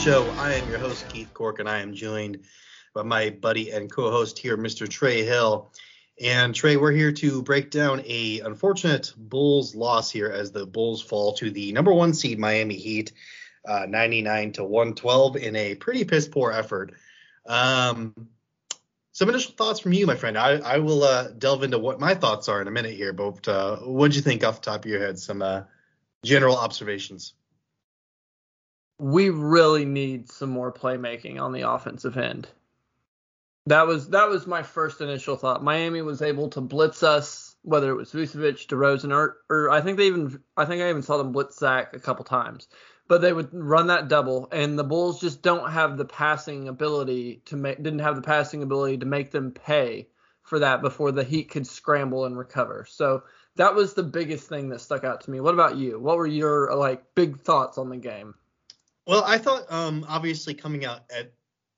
show. I am your host, Keith Cork, and I am joined by my buddy and co-host here, Mr. Trey Hill. And Trey, we're here to break down a unfortunate Bulls loss here as the Bulls fall to the number one seed Miami Heat, uh, 99 to 112 in a pretty piss poor effort. Um, some initial thoughts from you, my friend. I, I will uh, delve into what my thoughts are in a minute here, but uh, what'd you think off the top of your head? Some uh, general observations we really need some more playmaking on the offensive end. That was that was my first initial thought. Miami was able to blitz us, whether it was Vucevic, DeRozan, or, or I think they even I think I even saw them blitz Zach a couple times. But they would run that double, and the Bulls just don't have the passing ability to make didn't have the passing ability to make them pay for that before the Heat could scramble and recover. So that was the biggest thing that stuck out to me. What about you? What were your like big thoughts on the game? Well, I thought um, obviously coming out at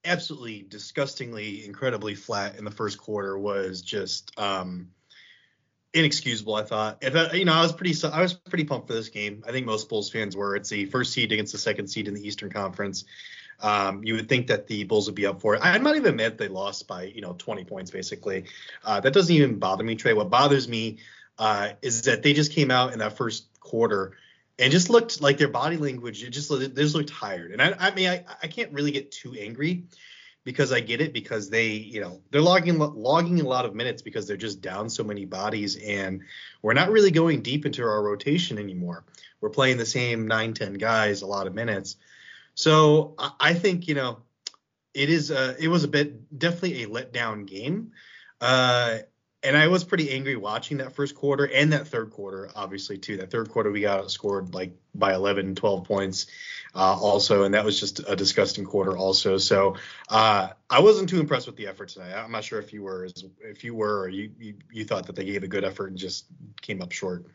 absolutely disgustingly incredibly flat in the first quarter was just um, inexcusable. I thought, if I, you know, I was pretty I was pretty pumped for this game. I think most Bulls fans were. It's the first seed against the second seed in the Eastern Conference. Um, you would think that the Bulls would be up for it. I'm not even mad they lost by you know 20 points basically. Uh, that doesn't even bother me, Trey. What bothers me uh, is that they just came out in that first quarter and just looked like their body language. It just they just looked tired. And I, I mean, I, I can't really get too angry because I get it because they, you know, they're logging logging a lot of minutes because they're just down so many bodies and we're not really going deep into our rotation anymore. We're playing the same nine, ten guys a lot of minutes. So I, I think, you know, it is uh, it was a bit definitely a letdown game. Uh, and I was pretty angry watching that first quarter and that third quarter, obviously too. That third quarter we got scored like by 11, 12 points, uh, also, and that was just a disgusting quarter also. So uh, I wasn't too impressed with the effort tonight. I'm not sure if you were, if you were, or you, you you thought that they gave a good effort and just came up short.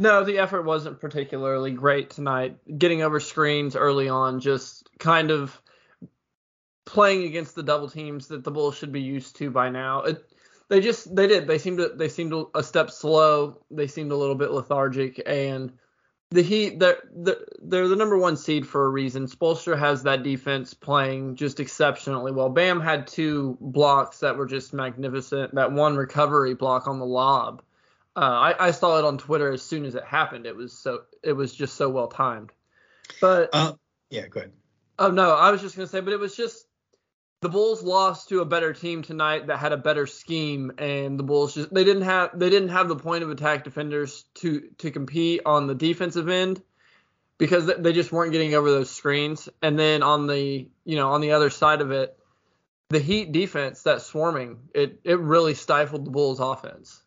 No, the effort wasn't particularly great tonight. Getting over screens early on, just kind of playing against the double teams that the Bulls should be used to by now. It, they just they did. They seemed to they seemed a step slow. They seemed a little bit lethargic, and the Heat they're they're the number one seed for a reason. Spoelstra has that defense playing just exceptionally well. Bam had two blocks that were just magnificent. That one recovery block on the lob. Uh, I, I saw it on Twitter as soon as it happened. It was so it was just so well timed. But uh, yeah, go ahead. Oh no, I was just gonna say, but it was just the Bulls lost to a better team tonight that had a better scheme, and the Bulls just they didn't have they didn't have the point of attack defenders to to compete on the defensive end because they just weren't getting over those screens. And then on the you know on the other side of it, the Heat defense that swarming it it really stifled the Bulls offense.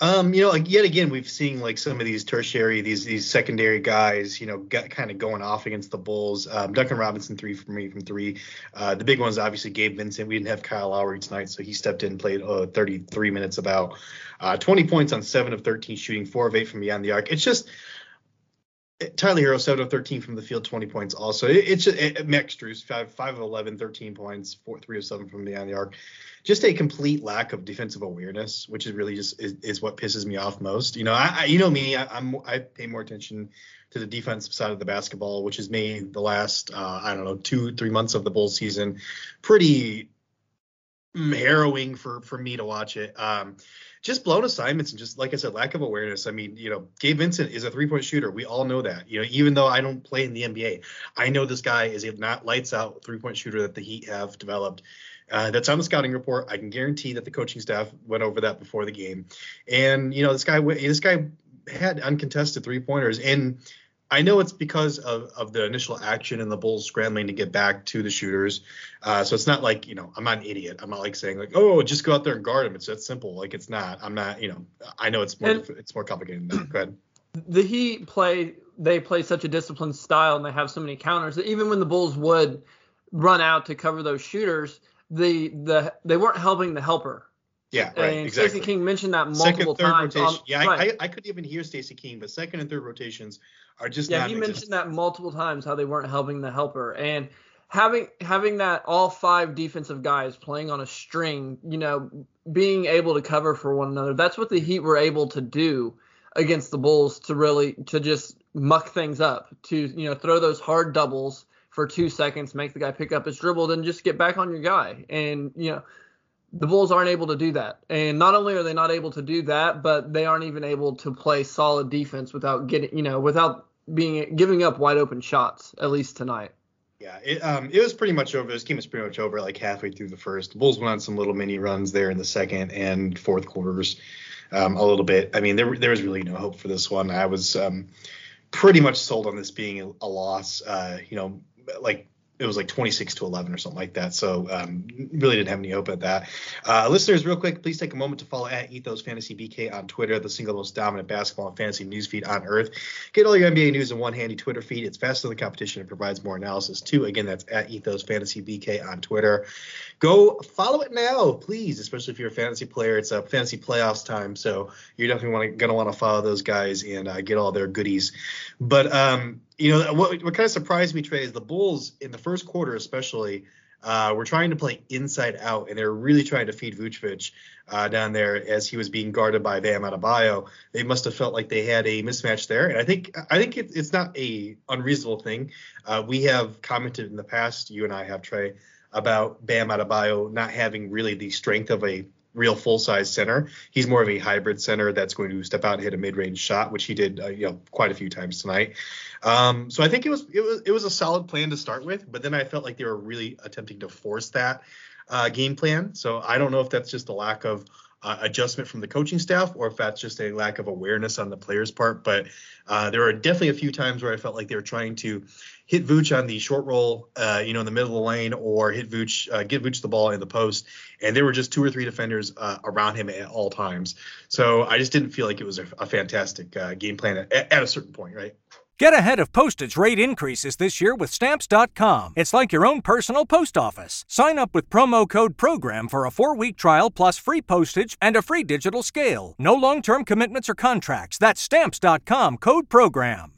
Um, you know, like yet again, we've seen like some of these tertiary, these these secondary guys, you know, got kind of going off against the Bulls. Um, Duncan Robinson three for me from three. Uh, the big ones obviously Gabe Vincent. We didn't have Kyle Lowry tonight, so he stepped in, played uh, 33 minutes, about uh, 20 points on seven of 13 shooting, four of eight from beyond the arc. It's just Tyler Herro, 7 of 13 from the field, 20 points also. It, it's just, it, Max Strus, 5, 5 of 11, 13 points, 4, 3 of 7 from beyond the arc. Just a complete lack of defensive awareness, which is really just is, is what pisses me off most. You know, I, I you know me, I, am I pay more attention to the defensive side of the basketball, which has made the last uh, I don't know two three months of the Bulls season pretty harrowing for for me to watch it. Um, just blown assignments and just like I said, lack of awareness. I mean, you know, Gabe Vincent is a three point shooter. We all know that. You know, even though I don't play in the NBA, I know this guy is a not lights out three point shooter that the Heat have developed. Uh, that's on the scouting report. I can guarantee that the coaching staff went over that before the game. And you know, this guy this guy had uncontested three pointers and I know it's because of, of the initial action and the Bulls scrambling to get back to the shooters. Uh, so it's not like, you know, I'm not an idiot. I'm not like saying like, oh, just go out there and guard them. It's that simple. Like it's not. I'm not, you know, I know it's more and it's more complicated than that. Go ahead. The Heat play they play such a disciplined style and they have so many counters that even when the Bulls would run out to cover those shooters, the the they weren't helping the helper. Yeah, right. And exactly. Stacey King mentioned that multiple second, third times. Rotation. On, yeah, right. I, I, I could even hear Stacey King, but second and third rotations are just yeah. he mentioned that multiple times how they weren't helping the helper and having having that all five defensive guys playing on a string, you know, being able to cover for one another. That's what the Heat were able to do against the Bulls to really to just muck things up, to you know throw those hard doubles for two seconds, make the guy pick up his dribble, then just get back on your guy. And you know the Bulls aren't able to do that. And not only are they not able to do that, but they aren't even able to play solid defense without getting you know without being giving up wide open shots at least tonight. Yeah, it um it was pretty much over. This game was pretty much over like halfway through the first. The Bulls went on some little mini runs there in the second and fourth quarters, um, a little bit. I mean, there there was really no hope for this one. I was um pretty much sold on this being a, a loss. Uh, you know, like it was like 26 to 11 or something like that. So um, really didn't have any hope at that. Uh, listeners, real quick, please take a moment to follow at Ethos Fantasy BK on Twitter, the single most dominant basketball and fantasy news feed on earth. Get all your NBA news in one handy Twitter feed. It's faster than the competition and provides more analysis too. Again, that's at Ethos Fantasy BK on Twitter. Go follow it now, please, especially if you're a fantasy player. It's a fantasy playoffs time, so you're definitely going to want to follow those guys and uh, get all their goodies. But um, you know what, what kind of surprised me, Trey, is the Bulls in the first quarter, especially. Uh, were trying to play inside out, and they're really trying to feed Vucevic uh, down there as he was being guarded by Bam Adebayo. They must have felt like they had a mismatch there, and I think I think it, it's not a unreasonable thing. Uh, we have commented in the past, you and I have Trey, about Bam Adebayo not having really the strength of a real full size center. He's more of a hybrid center that's going to step out and hit a mid range shot, which he did, uh, you know, quite a few times tonight. Um, so I think it was it was it was a solid plan to start with, but then I felt like they were really attempting to force that uh, game plan. So I don't know if that's just a lack of uh, adjustment from the coaching staff or if that's just a lack of awareness on the players' part. But uh, there were definitely a few times where I felt like they were trying to hit Vooch on the short roll, uh, you know, in the middle of the lane, or hit Vooch, uh, get Vooch the ball in the post, and there were just two or three defenders uh, around him at all times. So I just didn't feel like it was a, a fantastic uh, game plan at, at a certain point, right? Get ahead of postage rate increases this year with Stamps.com. It's like your own personal post office. Sign up with promo code PROGRAM for a four week trial plus free postage and a free digital scale. No long term commitments or contracts. That's Stamps.com code PROGRAM.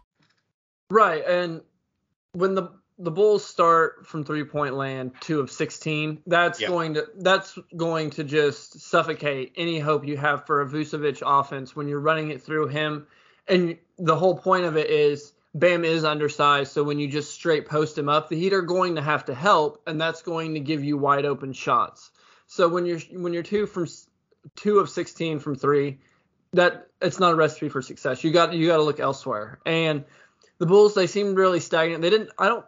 Right, and when the the Bulls start from three point land, two of 16, that's yep. going to that's going to just suffocate any hope you have for a Vucevic offense when you're running it through him. And the whole point of it is Bam is undersized, so when you just straight post him up, the Heat are going to have to help, and that's going to give you wide open shots. So when you're when you're two from two of 16 from three, that it's not a recipe for success. You got you got to look elsewhere. And the Bulls they seemed really stagnant. They didn't. I don't.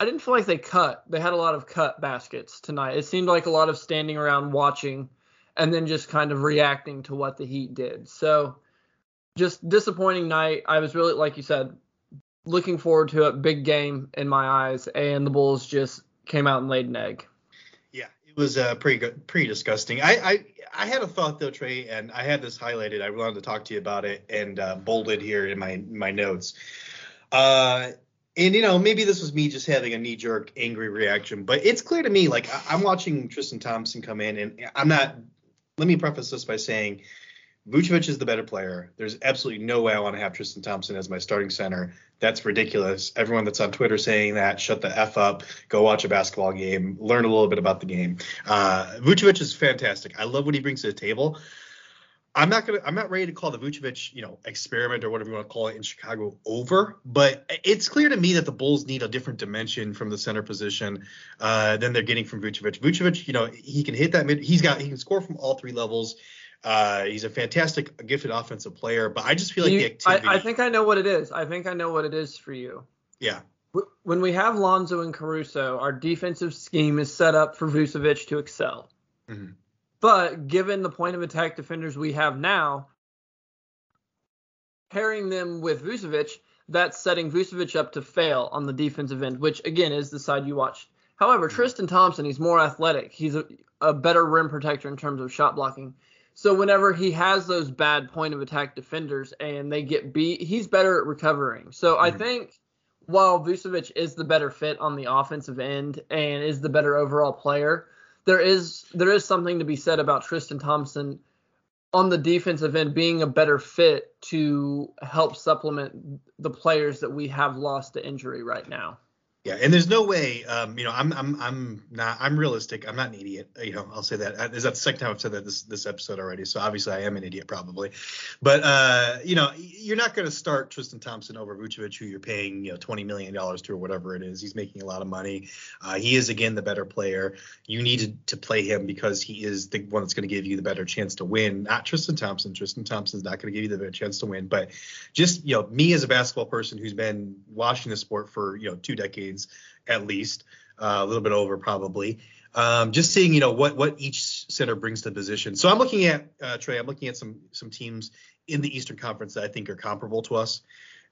I didn't feel like they cut. They had a lot of cut baskets tonight. It seemed like a lot of standing around watching, and then just kind of reacting to what the Heat did. So just disappointing night. I was really like you said looking forward to a big game in my eyes, and the Bulls just came out and laid an egg. Yeah, it was uh, pretty good, pretty disgusting. I, I I had a thought though, Trey, and I had this highlighted. I wanted to talk to you about it and uh, bolded here in my my notes. Uh, and you know, maybe this was me just having a knee jerk angry reaction, but it's clear to me. Like I, I'm watching Tristan Thompson come in, and I'm not. Let me preface this by saying Vucevic is the better player. There's absolutely no way I want to have Tristan Thompson as my starting center. That's ridiculous. Everyone that's on Twitter saying that, shut the f up. Go watch a basketball game. Learn a little bit about the game. Uh, Vucevic is fantastic. I love what he brings to the table. I'm not gonna. I'm not ready to call the Vucevic, you know, experiment or whatever you want to call it in Chicago over. But it's clear to me that the Bulls need a different dimension from the center position uh, than they're getting from Vucevic. Vucevic, you know, he can hit that mid. He's got. He can score from all three levels. Uh, he's a fantastic, gifted offensive player, but I just feel like you, the activity. I, I, think I know what it is. I think I know what it is for you. Yeah. When we have Lonzo and Caruso, our defensive scheme is set up for Vucevic to excel. Mm-hmm. But given the point of attack defenders we have now, pairing them with Vucevic, that's setting Vucevic up to fail on the defensive end, which again is the side you watch. However, mm-hmm. Tristan Thompson, he's more athletic. He's a, a better rim protector in terms of shot blocking. So whenever he has those bad point of attack defenders and they get beat, he's better at recovering. So mm-hmm. I think while Vucevic is the better fit on the offensive end and is the better overall player, there is there is something to be said about Tristan Thompson on the defensive end being a better fit to help supplement the players that we have lost to injury right now. Yeah, and there's no way, um, you know, I'm I'm I'm not I'm realistic. I'm not an idiot. You know, I'll say that. Is that the second time I've said that this this episode already? So obviously I am an idiot probably. But uh, you know, you're not going to start Tristan Thompson over Vucevic, who you're paying you know 20 million dollars to or whatever it is. He's making a lot of money. Uh, he is again the better player. You need to play him because he is the one that's going to give you the better chance to win. Not Tristan Thompson. Tristan Thompson's not going to give you the better chance to win. But just you know, me as a basketball person who's been watching the sport for you know two decades at least, uh, a little bit over probably. Um, just seeing, you know, what what each center brings to the position. So I'm looking at uh, Trey. I'm looking at some some teams in the Eastern Conference that I think are comparable to us.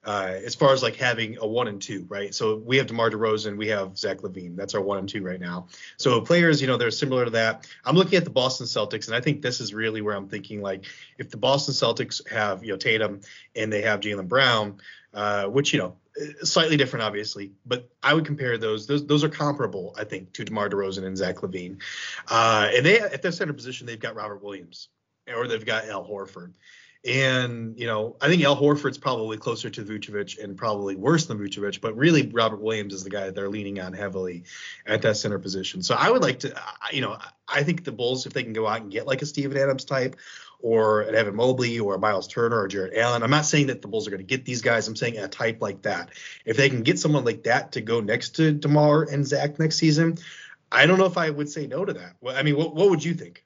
Uh, as far as like having a one and two, right? So we have DeMar DeRozan, we have Zach LaVine. That's our one and two right now. So players, you know, they're similar to that. I'm looking at the Boston Celtics, and I think this is really where I'm thinking like if the Boston Celtics have, you know, Tatum and they have Jaylen Brown, uh, which you know slightly different, obviously, but I would compare those. Those those are comparable, I think, to DeMar DeRozan and Zach LaVine. Uh, and they at their center position, they've got Robert Williams or they've got Al Horford. And you know, I think Al Horford's probably closer to Vucevic and probably worse than Vucevic, but really Robert Williams is the guy they're leaning on heavily at that center position. So I would like to, you know, I think the Bulls, if they can go out and get like a Steven Adams type or an Evan Mobley or a Miles Turner or Jarrett Allen. I'm not saying that the Bulls are going to get these guys. I'm saying a type like that. If they can get someone like that to go next to DeMar and Zach next season, I don't know if I would say no to that. I mean, what, what would you think?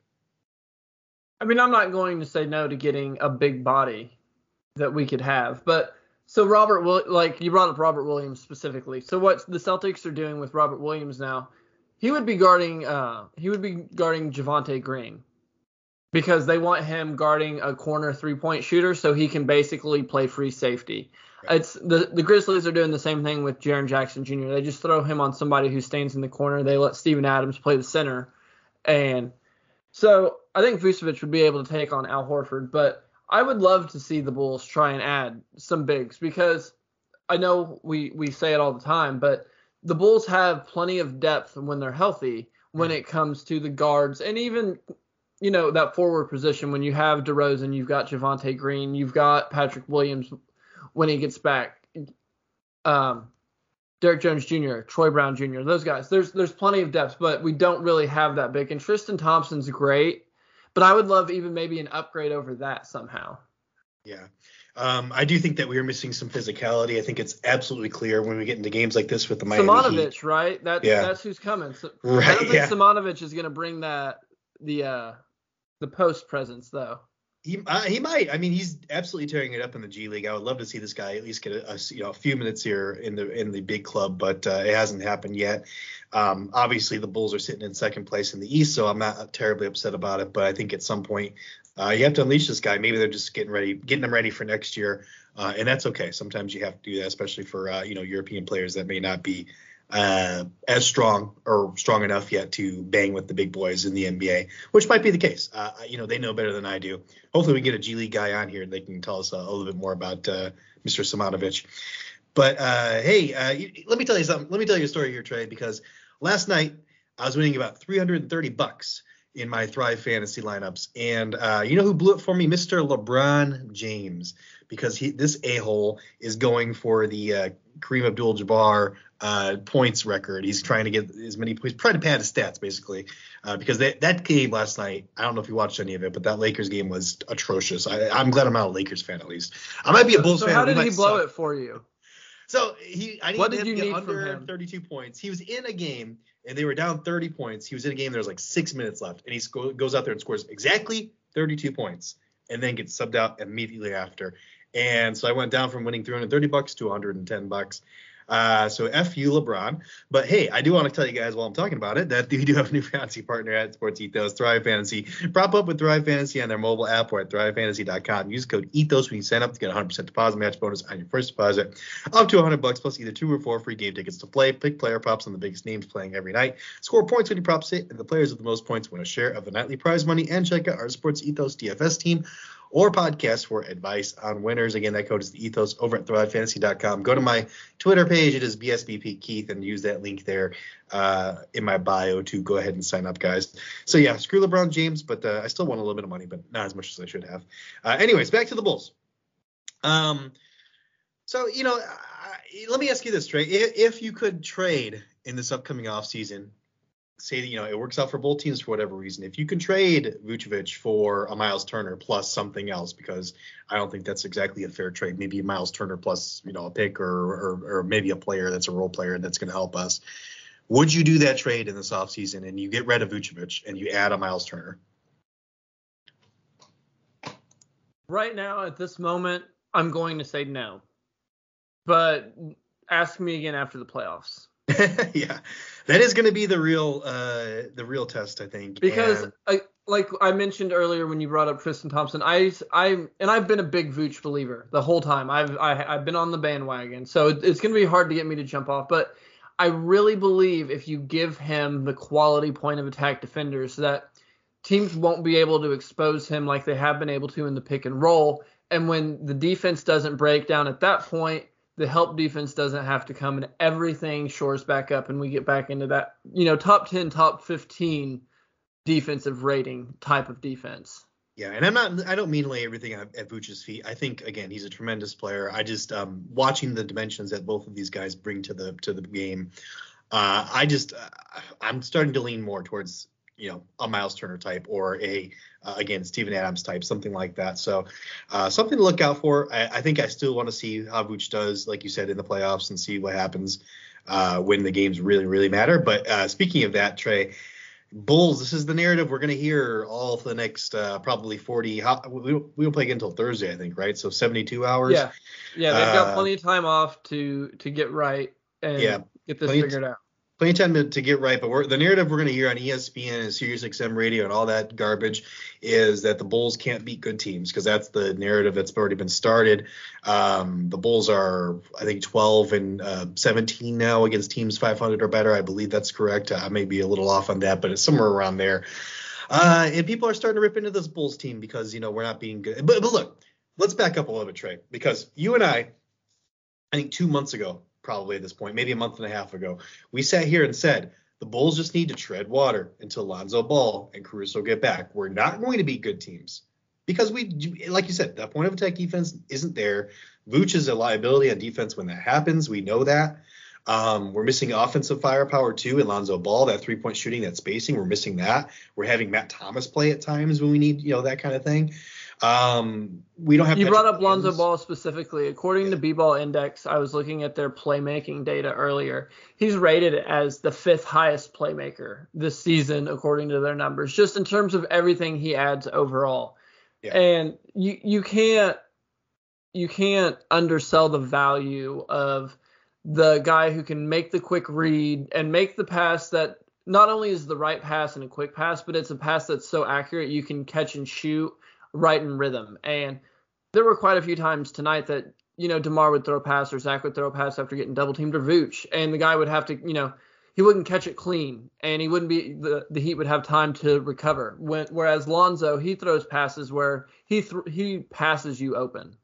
I mean, I'm not going to say no to getting a big body that we could have, but so Robert, like you brought up Robert Williams specifically. So what the Celtics are doing with Robert Williams now, he would be guarding, uh, he would be guarding Javonte Green because they want him guarding a corner three point shooter so he can basically play free safety. It's the the Grizzlies are doing the same thing with Jaren Jackson Jr. They just throw him on somebody who stands in the corner. They let Steven Adams play the center, and so I think Vucevic would be able to take on Al Horford. But I would love to see the Bulls try and add some bigs because I know we we say it all the time, but the Bulls have plenty of depth when they're healthy when mm. it comes to the guards and even you know, that forward position when you have DeRozan, you've got Javonte Green, you've got Patrick Williams when he gets back, um, Derrick Jones Jr., Troy Brown Jr., those guys. There's there's plenty of depth, but we don't really have that big. And Tristan Thompson's great, but I would love even maybe an upgrade over that somehow. Yeah. Um, I do think that we are missing some physicality. I think it's absolutely clear when we get into games like this with the Miami Simonovic, Heat. right? That's yeah. that's who's coming. So, right, I don't think yeah. Simonovic is going to bring that the uh the post presence though. He, uh, he might. I mean, he's absolutely tearing it up in the G League. I would love to see this guy at least get a, a you know a few minutes here in the in the big club, but uh, it hasn't happened yet. Um, obviously, the Bulls are sitting in second place in the East, so I'm not terribly upset about it. But I think at some point uh, you have to unleash this guy. Maybe they're just getting ready, getting them ready for next year, uh, and that's okay. Sometimes you have to do that, especially for uh, you know European players that may not be uh, as strong or strong enough yet to bang with the big boys in the NBA, which might be the case. Uh, you know, they know better than I do. Hopefully, we get a G League guy on here and they can tell us a, a little bit more about uh, Mr. Simonovic. But uh, hey, uh, let me tell you something. Let me tell you a story here, Trey, because last night I was winning about 330 bucks in my Thrive fantasy lineups, and uh, you know who blew it for me? Mr. LeBron James, because he this a hole is going for the Kareem Abdul-Jabbar uh, points record. He's trying to get as many. He's trying to pad his stats basically uh, because they, that game last night. I don't know if you watched any of it, but that Lakers game was atrocious. I, am glad I'm not a Lakers fan at least. I might be a Bulls so fan. How did he blow suck. it for you? So he, I what did you need under 32 points. He was in a game and they were down 30 points. He was in a game. There was like six minutes left, and he sco- goes out there and scores exactly 32 points, and then gets subbed out immediately after. And so I went down from winning 330 bucks to 110 bucks. Uh, so F you, LeBron. But hey, I do want to tell you guys while I'm talking about it that we do have a new fantasy partner at Sports Ethos, Thrive Fantasy. Prop up with Thrive Fantasy on their mobile app or at thrivefantasy.com. Use code ETHOS when you sign up to get 100% deposit match bonus on your first deposit up to 100 bucks plus either two or four free game tickets to play. Pick player props on the biggest names playing every night. Score points when you props hit, and the players with the most points win a share of the nightly prize money. And check out our Sports Ethos DFS team or podcast for advice on winners. Again, that code is the ethos over at thrivefantasy.com. Go to my Twitter page. It is BSBP Keith and use that link there uh, in my bio to go ahead and sign up, guys. So, yeah, screw LeBron James, but uh, I still want a little bit of money, but not as much as I should have. Uh, anyways, back to the Bulls. Um, so, you know, let me ask you this, Trey. If, if you could trade in this upcoming offseason say that you know it works out for both teams for whatever reason. If you can trade Vucevic for a Miles Turner plus something else, because I don't think that's exactly a fair trade. Maybe Miles Turner plus you know a pick or or, or maybe a player that's a role player that's going to help us. Would you do that trade in this offseason and you get rid of Vucevic and you add a Miles Turner? Right now, at this moment, I'm going to say no. But ask me again after the playoffs. yeah, that is going to be the real uh, the real test, I think. Because and... I, like I mentioned earlier when you brought up Tristan Thompson, I I and I've been a big Vooch believer the whole time. I've I, have i have been on the bandwagon, so it's going to be hard to get me to jump off. But I really believe if you give him the quality point of attack defenders, that teams won't be able to expose him like they have been able to in the pick and roll. And when the defense doesn't break down at that point, the help defense doesn't have to come and everything shores back up and we get back into that you know top 10 top 15 defensive rating type of defense. Yeah and i'm not i don't mean lay everything at, Vooch's feet. I think again he's a tremendous player. I just um watching the dimensions that both of these guys bring to the to the game uh i just uh, i'm starting to lean more towards you know a Miles Turner type or a uh, again Steven Adams type, something like that. So uh, something to look out for. I, I think I still want to see how Vooch does, like you said, in the playoffs and see what happens uh, when the games really really matter. But uh, speaking of that, Trey. Bulls, this is the narrative we're going to hear all for the next uh, probably 40. How, we, we don't play again until Thursday, I think, right? So 72 hours. Yeah, yeah, they've got uh, plenty of time off to to get right and yeah, get this figured out plenty of time to, to get right. But the narrative we're going to hear on ESPN and SiriusXM radio and all that garbage is that the Bulls can't beat good teams because that's the narrative that's already been started. Um, the Bulls are, I think, 12 and uh, 17 now against teams 500 or better. I believe that's correct. I may be a little off on that, but it's somewhere around there. Uh, and people are starting to rip into this Bulls team because you know we're not being good. But, but look, let's back up a little bit, Trey, because you and I, I think two months ago, probably at this point, maybe a month and a half ago, we sat here and said the Bulls just need to tread water until Lonzo Ball and Caruso get back. We're not going to be good teams because we, like you said, that point of attack defense isn't there. Vooch is a liability on defense when that happens. We know that. Um, we're missing offensive firepower too in Lonzo Ball, that three point shooting, that spacing. We're missing that. We're having Matt Thomas play at times when we need, you know, that kind of thing. Um, we don't have. You brought up Lonzo Ball specifically. According yeah. to B-Ball Index, I was looking at their playmaking data earlier. He's rated as the fifth highest playmaker this season, according to their numbers, just in terms of everything he adds overall. Yeah. And you you can't you can't undersell the value of the guy who can make the quick read and make the pass that not only is the right pass and a quick pass, but it's a pass that's so accurate you can catch and shoot right in rhythm. And there were quite a few times tonight that, you know, DeMar would throw a pass or Zach would throw a pass after getting double teamed or Vooch. And the guy would have to, you know, he wouldn't catch it clean and he wouldn't be the, the Heat would have time to recover. When, whereas Lonzo, he throws passes where he th- he passes you open.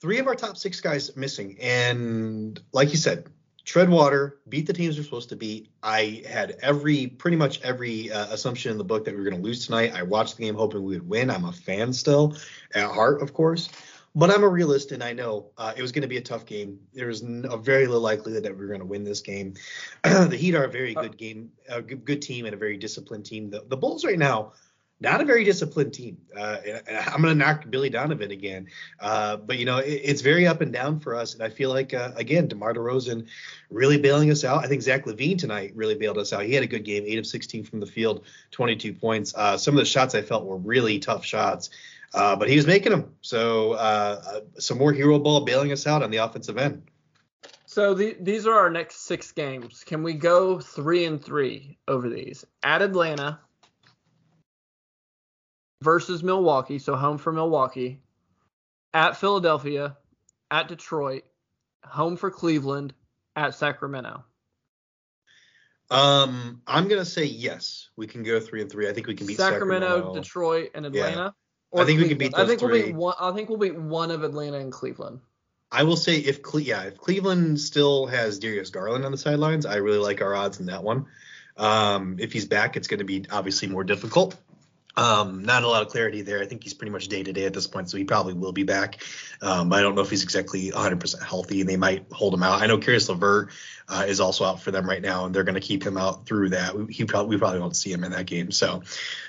Three of our top six guys missing. And like you said, tread water, beat the teams we're supposed to beat. I had every pretty much every uh, assumption in the book that we were going to lose tonight. I watched the game hoping we would win. I'm a fan still at heart, of course, but I'm a realist and I know uh, it was going to be a tough game. There was a very low likelihood that we were going to win this game. the Heat are a very good game, a good, good team and a very disciplined team. The, the Bulls right now not a very disciplined team. Uh, I'm going to knock Billy Donovan again, uh, but you know it, it's very up and down for us. And I feel like uh, again, DeMar DeRozan really bailing us out. I think Zach LaVine tonight really bailed us out. He had a good game, eight of 16 from the field, 22 points. Uh, some of the shots I felt were really tough shots, uh, but he was making them. So uh, some more hero ball bailing us out on the offensive end. So the, these are our next six games. Can we go three and three over these? At Atlanta versus Milwaukee, so home for Milwaukee. At Philadelphia, at Detroit, home for Cleveland, at Sacramento. Um, I'm gonna say yes. We can go three and three. I think we can beat Sacramento, Sacramento. Detroit, and Atlanta. I think we can Cleveland. beat I those think we'll three. beat one. I think we'll beat one of Atlanta and Cleveland. I will say if Cle- yeah, if Cleveland still has Darius Garland on the sidelines, I really like our odds in that one. Um, if he's back, it's going to be obviously more difficult. Um, not a lot of clarity there. I think he's pretty much day to day at this point, so he probably will be back. Um, I don't know if he's exactly 100% healthy, and they might hold him out. I know Caris LeVert uh, is also out for them right now, and they're going to keep him out through that. We, he probably we probably won't see him in that game. So,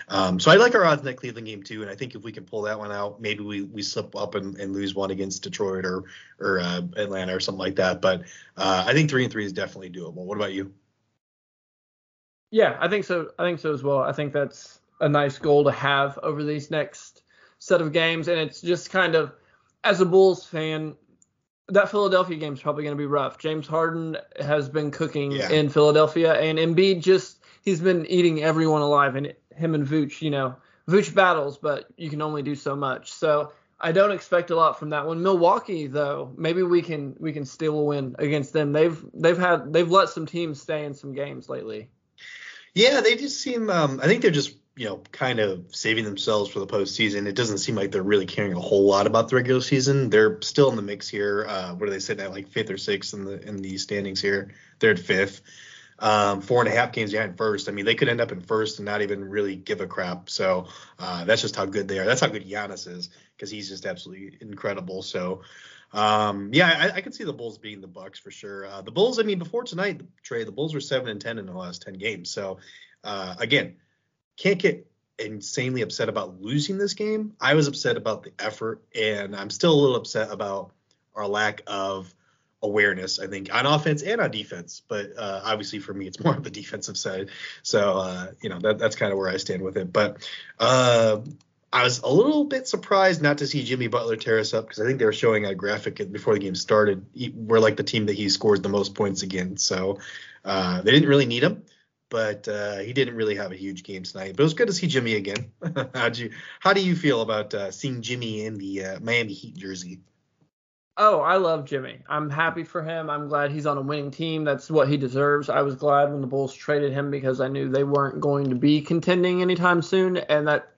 um, so I like our odds in that Cleveland game too, and I think if we can pull that one out, maybe we, we slip up and, and lose one against Detroit or or uh, Atlanta or something like that. But uh, I think three and three is definitely doable. What about you? Yeah, I think so. I think so as well. I think that's a nice goal to have over these next set of games, and it's just kind of as a Bulls fan, that Philadelphia game is probably going to be rough. James Harden has been cooking Yeah. in Philadelphia, and Embiid just he's been eating everyone alive, and him and Vooch, you know, Vooch battles, but you can only do so much. So I don't expect a lot from that one. Milwaukee, though, maybe we can we can steal a win against them. They've they've had they've let some teams stay in some games lately. Yeah, they just seem. Um, I think they're just you know kind of saving themselves for the postseason. It doesn't seem like they're really caring a whole lot about the regular season. They're still in the mix here. Uh, what are they sitting at like fifth or sixth in the in the standings here? They're at fifth. Um, four and a half games behind first. I mean, they could end up in first and not even really give a crap. So uh, that's just how good they are. That's how good Giannis is because he's just absolutely incredible. So um, yeah, I, I could see the Bulls beating the Bucks for sure. Uh, the Bulls, I mean, before tonight, Trey, the Bulls were seven and ten in the last ten games. So uh, again, can't get insanely upset about losing this game. I was upset about the effort, and I'm still a little upset about our lack of awareness. I think on offense and on defense, but uh, obviously for me, it's more of the defensive side. So uh, you know that that's kind of where I stand with it. But uh, I was a little bit surprised not to see Jimmy Butler tear us up because I think they were showing a graphic before the game started. We're like the team that he scores the most points against. So uh, they didn't really need him, but uh, he didn't really have a huge game tonight. But it was good to see Jimmy again. How'd you? How do you feel about uh, seeing Jimmy in the uh, Miami Heat jersey? Oh, I love Jimmy. I'm happy for him. I'm glad he's on a winning team. That's what he deserves. I was glad when the Bulls traded him because I knew they weren't going to be contending anytime soon, and that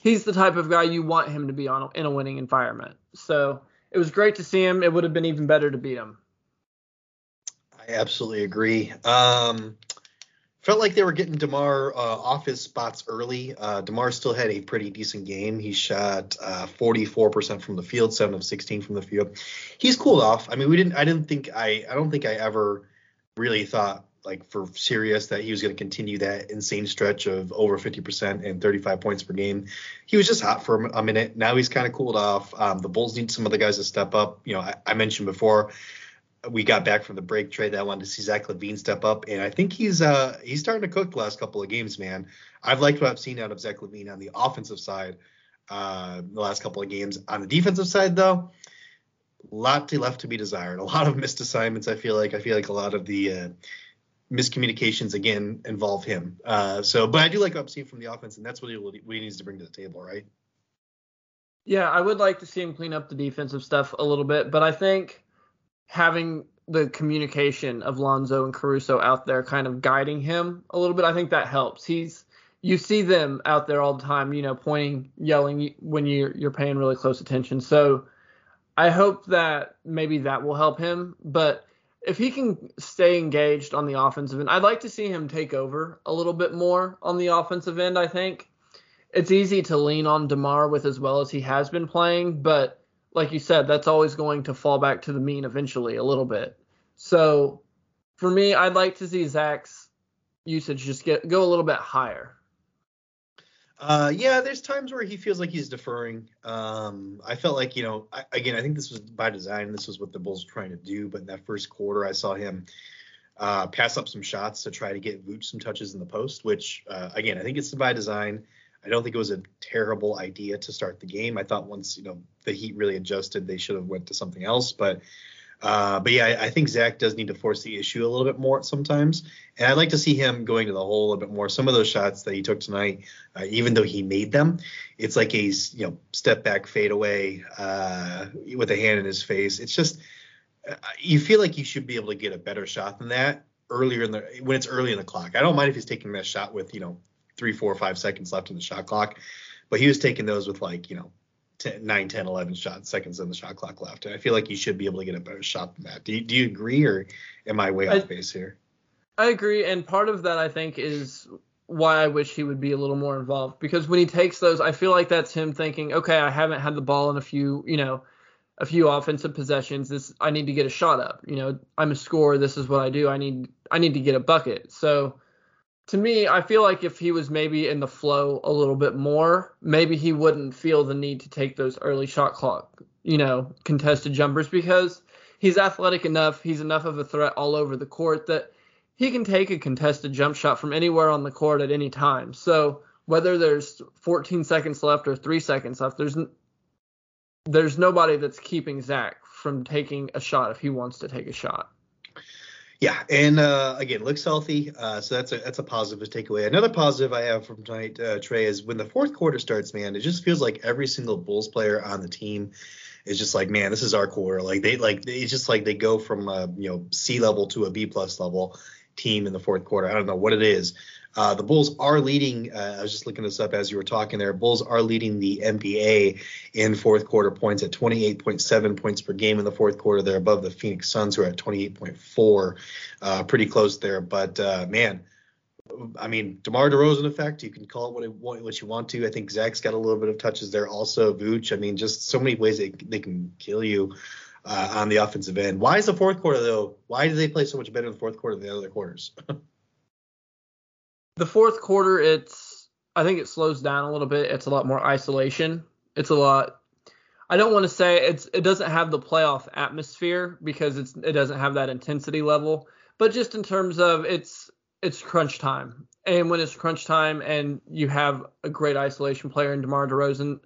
he's the type of guy you want him to be on in a winning environment. So it was great to see him. It would have been even better to beat him. I absolutely agree. Um, felt like they were getting Demar uh, off his spots early. Uh, Demar still had a pretty decent game. He shot uh, 44% from the field, seven of 16 from the field. He's cooled off. I mean, we didn't. I didn't think. I. I don't think I ever really thought like for serious that he was going to continue that insane stretch of over 50% and 35 points per game. He was just hot for a minute. Now he's kind of cooled off. Um, the Bulls need some of the guys to step up. You know, I, I mentioned before we got back from the break trade that I wanted to see Zach LaVine step up, and I think he's uh he's starting to cook the last couple of games, man. I've liked what I've seen out of Zach LaVine on the offensive side uh the last couple of games. On the defensive side, though, a lot to left to be desired. A lot of missed assignments. I feel like I feel like a lot of the uh, miscommunications again involve him. Uh, so, but I do like what I'm seeing from the offense, and that's what he, what he needs to bring to the table, right? Yeah, I would like to see him clean up the defensive stuff a little bit, but I think having the communication of Lonzo and Caruso out there kind of guiding him a little bit, I think that helps. He's you see them out there all the time, you know, pointing, yelling when you're you're paying really close attention. So I hope that maybe that will help him, but if he can stay engaged on the offensive end, I'd like to see him take over a little bit more on the offensive end, I think it's easy to lean on DeMar with as well as he has been playing, but like you said, that's always going to fall back to the mean eventually a little bit. So for me, I'd like to see Zach's usage just get go a little bit higher. Uh, yeah, there's times where he feels like he's deferring. Um, I felt like, you know, I, again, I think this was by design. This was what the Bulls were trying to do. But in that first quarter, I saw him uh, pass up some shots to try to get Vooch some touches in the post, which, uh, again, I think it's by design. I don't think it was a terrible idea to start the game. I thought once, you know, the Heat really adjusted, they should have went to something else. But Uh, but yeah, I, I, think Zach does need to force the issue a little bit more sometimes, and I'd like to see him going to the hole a little bit more. Some of those shots that he took tonight, uh, even though he made them, it's like a you know step back fadeaway uh, with a hand in his face. It's just uh, you feel like you should be able to get a better shot than that earlier in the when it's early in the clock. I don't mind if he's taking that shot with you know three, four, five seconds left in the shot clock, but he was taking those with like you know 10, 9, 10, 11 shot seconds in the shot clock left. And I feel like you should be able to get a better shot than that. Do you, do you agree or am I way I, off base here? I agree. And part of that, I think, is why I wish he would be a little more involved because when he takes those, I feel like that's him thinking, okay, I haven't had the ball in a few, you know, a few offensive possessions. This I need to get a shot up. You know, I'm a scorer. This is what I do. I need I need to get a bucket. So to me, I feel like if he was maybe in the flow a little bit more, maybe he wouldn't feel the need to take those early shot clock, you know, contested jumpers because he's athletic enough, he's enough of a threat all over the court that he can take a contested jump shot from anywhere on the court at any time. So whether there's 14 seconds left or three seconds left, there's there's nobody that's keeping Zach from taking a shot if he wants to take a shot. Yeah, and uh, again, looks healthy, uh, so that's a that's a positive to take away. Another positive I have from tonight, uh, Trey, is when the fourth quarter starts, man, it just feels like every single Bulls player on the team is just like, man, this is our quarter. Like they like it's just like they go from a, you know C level to a B plus level team in the fourth quarter. I don't know what it is, uh, the Bulls are leading. Uh, I was just looking this up as you were talking there. Bulls are leading the NBA in fourth quarter points at 28.7 points per game in the fourth quarter. They're above the Phoenix Suns, who are at 28.4, uh, pretty close there. But uh, man, I mean, DeMar DeRozan effect. You can call it what, it, what you want to. I think Zach's got a little bit of touches there. Also, Vooch. I mean, just so many ways they, they can kill you. Uh, on the offensive end. Why is the fourth quarter though? Why do they play so much better in the fourth quarter than the other quarters? the fourth quarter, it's I think it slows down a little bit. It's a lot more isolation. It's a lot. I don't want to say it's it doesn't have the playoff atmosphere because it's it doesn't have that intensity level. But just in terms of it's it's crunch time, and when it's crunch time, and you have a great isolation player in DeMar DeRozan,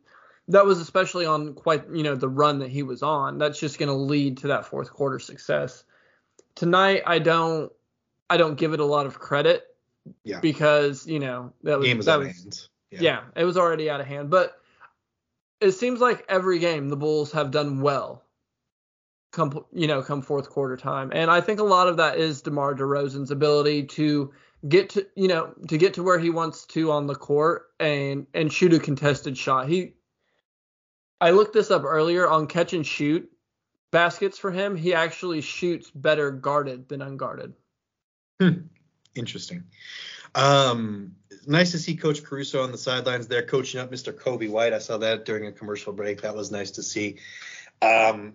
that was especially on quite you know the run that he was on. That's just going to lead to that fourth quarter success. Tonight, I don't I don't give it a lot of credit yeah. Because you know that was was that out was. Yeah. yeah, it was already out of hand. But it seems like every game the Bulls have done well. Come you know come fourth quarter time, and I think a lot of that is DeMar DeRozan's ability to get to you know to get to where he wants to on the court and and shoot a contested shot. He I looked this up earlier on catch and shoot baskets for him. He actually shoots better guarded than unguarded. Hmm. Interesting. Um, nice to see Coach Caruso on the sidelines there coaching up Mr. Coby White. I saw that during a commercial break. That was nice to see. Um,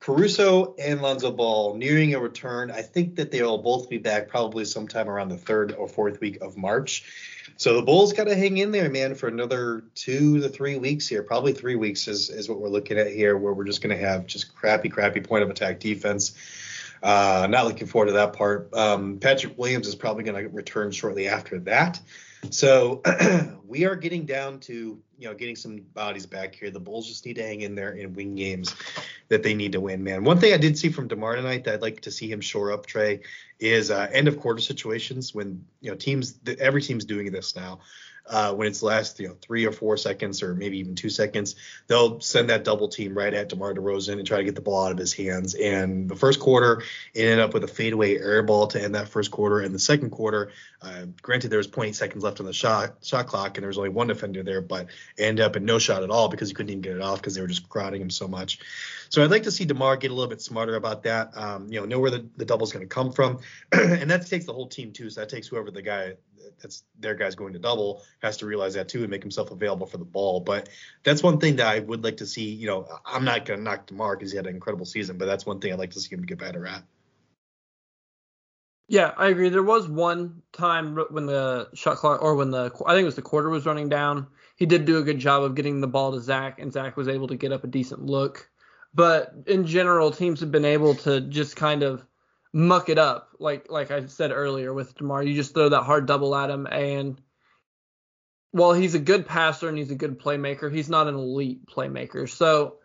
Caruso and Lonzo Ball nearing a return. I think that they'll both be back probably sometime around the third or fourth week of March. So the Bulls got to hang in there, man, for another two to three weeks here. Probably three weeks is, is what we're looking at here, where we're just going to have just crappy, crappy point of attack defense. Uh, not looking forward to that part. Um, Patrick Williams is probably going to return shortly after that. So we are getting down to you know getting some bodies back here. The Bulls just need to hang in there and win games that they need to win. Man, one thing I did see from Demar tonight that I'd like to see him shore up, Trey, is uh, end of quarter situations when you know teams every team's doing this now uh, when it's last you know three or four seconds or maybe even two seconds, they'll send that double team right at DeMar DeRozan and try to get the ball out of his hands. And the first quarter, it ended up with a fadeaway air ball to end that first quarter. And the second quarter, uh, granted there was 20 seconds left on the shot shot clock and there was only one defender there, but ended up in no shot at all because he couldn't even get it off because they were just crowding him so much. So I'd like to see DeMar get a little bit smarter about that. Um, you know, know where the, the double's going to come from, and that takes the whole team too. So that takes whoever the guy that's their guy's going to double has to realize that too and make himself available for the ball. But that's one thing that I would like to see. You know, I'm not going to knock DeMar because he had an incredible season, but that's one thing I'd like to see him get better at. Yeah, I agree. There was one time when the shot clock, or when the I think it was the quarter was running down. He did do a good job of getting the ball to Zach, and Zach was able to get up a decent look. But in general, teams have been able to just kind of muck it up. Like like I said earlier with Demar, you just throw that hard double at him, and while he's a good passer and he's a good playmaker, he's not an elite playmaker. So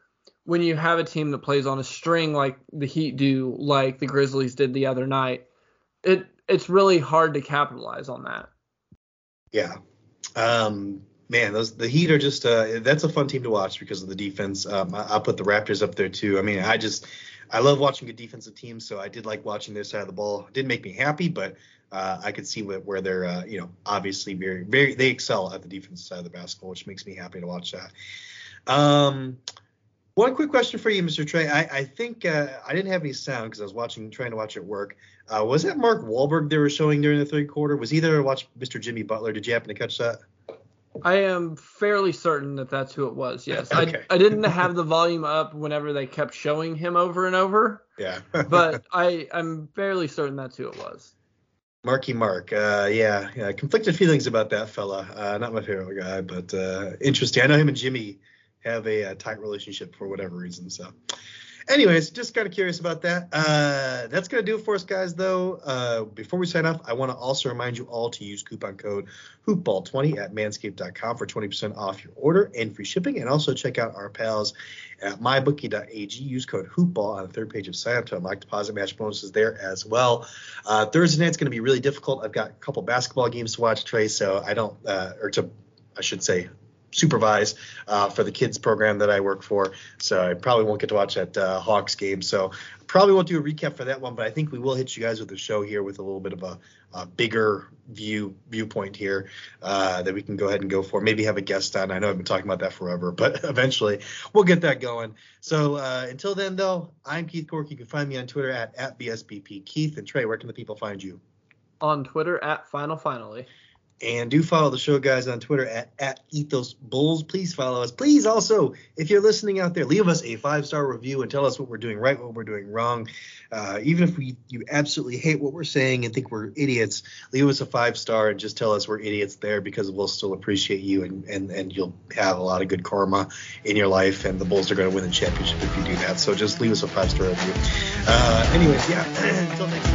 when you have a team that plays on a string like the Heat do, like the Grizzlies did the other night, it it's really hard to capitalize on that. Yeah. Um, man, those the Heat are just uh, that's a fun team to watch because of the defense. Um, I, will put the Raptors up there too. I mean, I just I love watching good defensive teams, so I did like watching their side of the ball. It didn't make me happy, but uh, I could see where, they're uh, you know obviously very very they excel at the defensive side of the basketball, which makes me happy to watch that. Um, one quick question for you, Mr. Trey. I, I think uh, I didn't have any sound because I was watching, trying to watch at work. Uh, was that Mark Wahlberg they were showing during the third quarter? Was he there to watch Mr. Jimmy Butler? Did you happen to catch that? I am fairly certain that that's who it was. Yes, okay. I, I didn't have the volume up whenever they kept showing him over and over. Yeah, but I I'm fairly certain that's who it was. Marky Mark, uh, yeah, yeah, conflicted feelings about that fella. Uh, not my favorite guy, but uh, interesting. I know him and Jimmy have a, a, tight relationship for whatever reason. So, anyways, just kind of curious about that. Uh, that's gonna do it for us, guys. Though, uh, before we sign off, I want to also remind you all to use coupon code Hoopball20 at Manscaped.com for 20% off your order and free shipping, and also check out our pals at mybookie.ag. Use code Hoopball on the third page of sign up to unlock deposit match bonuses there as well. Uh, Thursday night's going to be really difficult. I've got a couple basketball games to watch, Trey, so I don't, uh, or to, I should say, supervise uh, for the kids program that I work for. So I probably won't get to watch that uh, Hawks game. So probably won't do a recap for that one, but I think we will hit you guys with a show here with a little bit of a, a bigger view viewpoint here uh, that we can go ahead and go for. Maybe have a guest on. I know I've been talking about that forever, but eventually we'll get that going. So uh, until then, though, I'm Keith Cork. You can find me on Twitter at, at BSBP Keith. And Trey, where can the people find you? On Twitter at Final Finally. And do follow the show, guys, on Twitter at, at Ethos Bulls. Please follow us. Please also, if you're listening out there, leave us a five star review and tell us what we're doing right, what we're doing wrong. Uh, even if we you absolutely hate what we're saying and think we're idiots, leave us a five star and just tell us we're idiots there because we'll still appreciate you and, and, and you'll have a lot of good karma in your life. And the Bulls are going to win the championship if you do that. So just leave us a five star review. Uh, anyways, yeah, until next time,